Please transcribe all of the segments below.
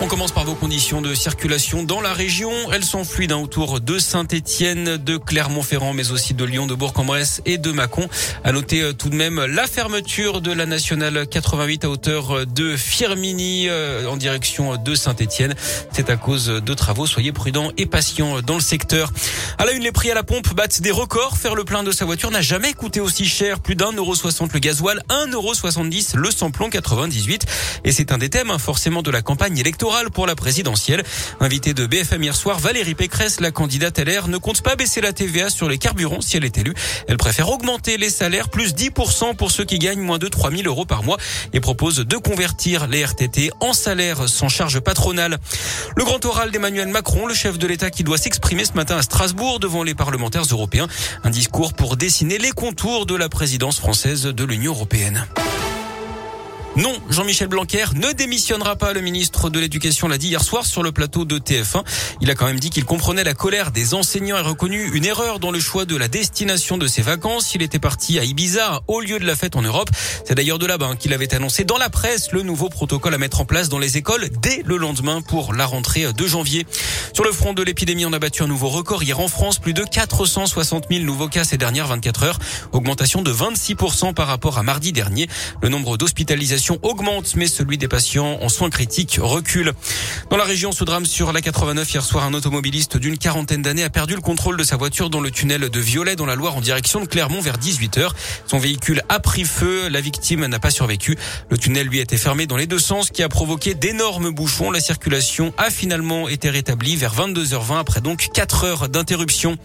On commence par vos conditions de circulation dans la région. Elles sont fluides hein, autour de Saint-Étienne, de Clermont-Ferrand, mais aussi de Lyon, de Bourg-en-Bresse et de Mâcon. À noter euh, tout de même la fermeture de la nationale 88 à hauteur de Firmini euh, en direction de Saint-Étienne. C'est à cause de travaux. Soyez prudents et patients dans le secteur. À la une, les prix à la pompe battent des records. Faire le plein de sa voiture n'a jamais coûté aussi cher. Plus d'un euro soixante le gasoil, un euro soixante-dix le samplon 98. Et c'est un des thèmes hein, forcément de la campagne électorale pour la présidentielle. Invité de BFM hier soir, Valérie Pécresse, la candidate LR, ne compte pas baisser la TVA sur les carburants si elle est élue. Elle préfère augmenter les salaires plus 10% pour ceux qui gagnent moins de 3000 euros par mois et propose de convertir les RTT en salaire sans charge patronale. Le grand oral d'Emmanuel Macron, le chef de l'État qui doit s'exprimer ce matin à Strasbourg devant les parlementaires européens. Un discours pour dessiner les contours de la présidence française de l'Union européenne. Non, Jean-Michel Blanquer ne démissionnera pas. Le ministre de l'Éducation l'a dit hier soir sur le plateau de TF1. Il a quand même dit qu'il comprenait la colère des enseignants et reconnu une erreur dans le choix de la destination de ses vacances. Il était parti à Ibiza, au lieu de la fête en Europe. C'est d'ailleurs de là-bas qu'il avait annoncé dans la presse le nouveau protocole à mettre en place dans les écoles dès le lendemain pour la rentrée de janvier. Sur le front de l'épidémie, on a battu un nouveau record hier en France. Plus de 460 000 nouveaux cas ces dernières 24 heures. Augmentation de 26% par rapport à mardi dernier. Le nombre d'hospitalisations augmente, mais celui des patients en soins critiques recule. Dans la région, ce drame sur la 89 hier soir, un automobiliste d'une quarantaine d'années a perdu le contrôle de sa voiture dans le tunnel de Violet dans la Loire en direction de Clermont vers 18h. Son véhicule a pris feu, la victime n'a pas survécu. Le tunnel lui a été fermé dans les deux sens, ce qui a provoqué d'énormes bouchons. La circulation a finalement été rétablie vers 22h20 après donc 4 heures d'interruption.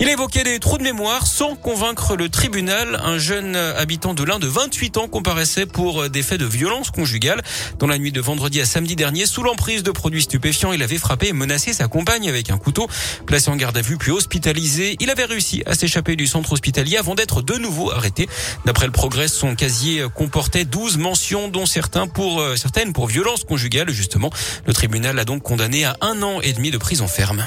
Il a évoqué des trous de mémoire sans convaincre le tribunal. Un jeune habitant de l'Inde de 28 ans comparaissait pour des faits de violence conjugale. Dans la nuit de vendredi à samedi dernier, sous l'emprise de produits stupéfiants, il avait frappé et menacé sa compagne avec un couteau. Placé en garde à vue puis hospitalisé, il avait réussi à s'échapper du centre hospitalier avant d'être de nouveau arrêté. D'après le progrès, son casier comportait 12 mentions, dont certains pour, euh, certaines pour violence conjugale, justement. Le tribunal l'a donc condamné à un an et demi de prison ferme.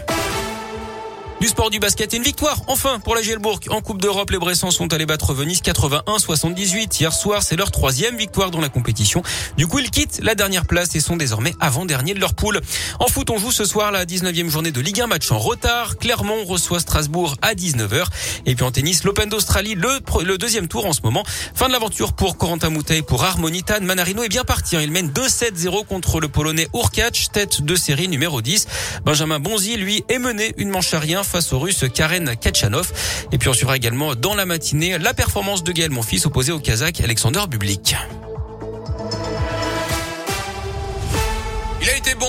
Du sport du basket et une victoire, enfin, pour la Gielbourg. En Coupe d'Europe, les Bressans sont allés battre Venise 81-78. Hier soir, c'est leur troisième victoire dans la compétition. Du coup, ils quittent la dernière place et sont désormais avant-dernier de leur poule. En foot, on joue ce soir la 19e journée de Ligue 1, match en retard. Clermont reçoit Strasbourg à 19h. Et puis en tennis, l'Open d'Australie, le, deuxième tour en ce moment. Fin de l'aventure pour Corentin Moutet et pour Harmonitan. Manarino est bien parti. Il mène 2-7-0 contre le Polonais Urkacz, tête de série numéro 10. Benjamin Bonzi, lui, est mené une manche à rien face au russe Karen Kachanov. Et puis on suivra également dans la matinée la performance de Gaël Monfils opposé au Kazakh Alexander Bublik. Il a été bon,